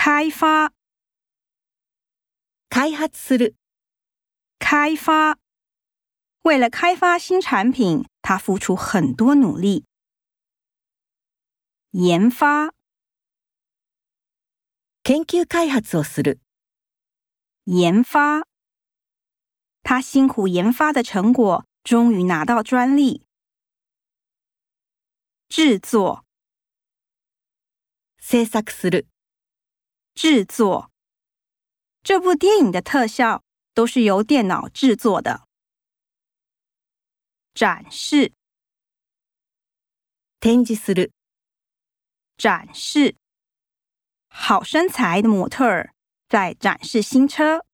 开发，開発する、开发。为了开发新产品，他付出很多努力。研发，研究開発をする、研发。他辛苦研发的成果，终于拿到专利。制作，制作する、 制作。这部电影的特效都是由电脑制作的。展示，展示する、展示。好身材的模特儿在展示新车。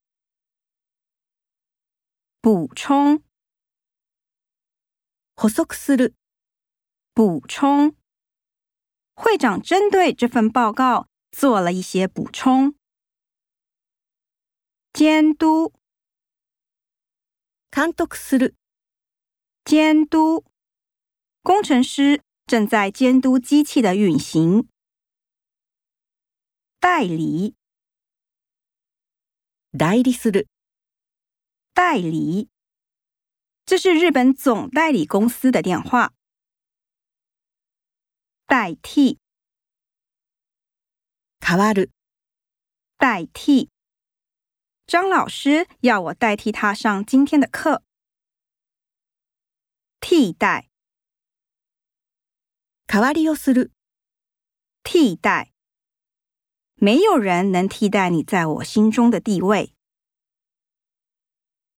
补充，補足する、补充。会长针对这份报告 做了一些补充。监督，監督する、监督。工程师正在监督机器的运行。代理，代理する、代理。这是日本总代理公司的电话。代替， 変わる、代替。张老师要我代替他上今天的课。替代，代わりをする、替代。没有人能替代你在我心中的地位。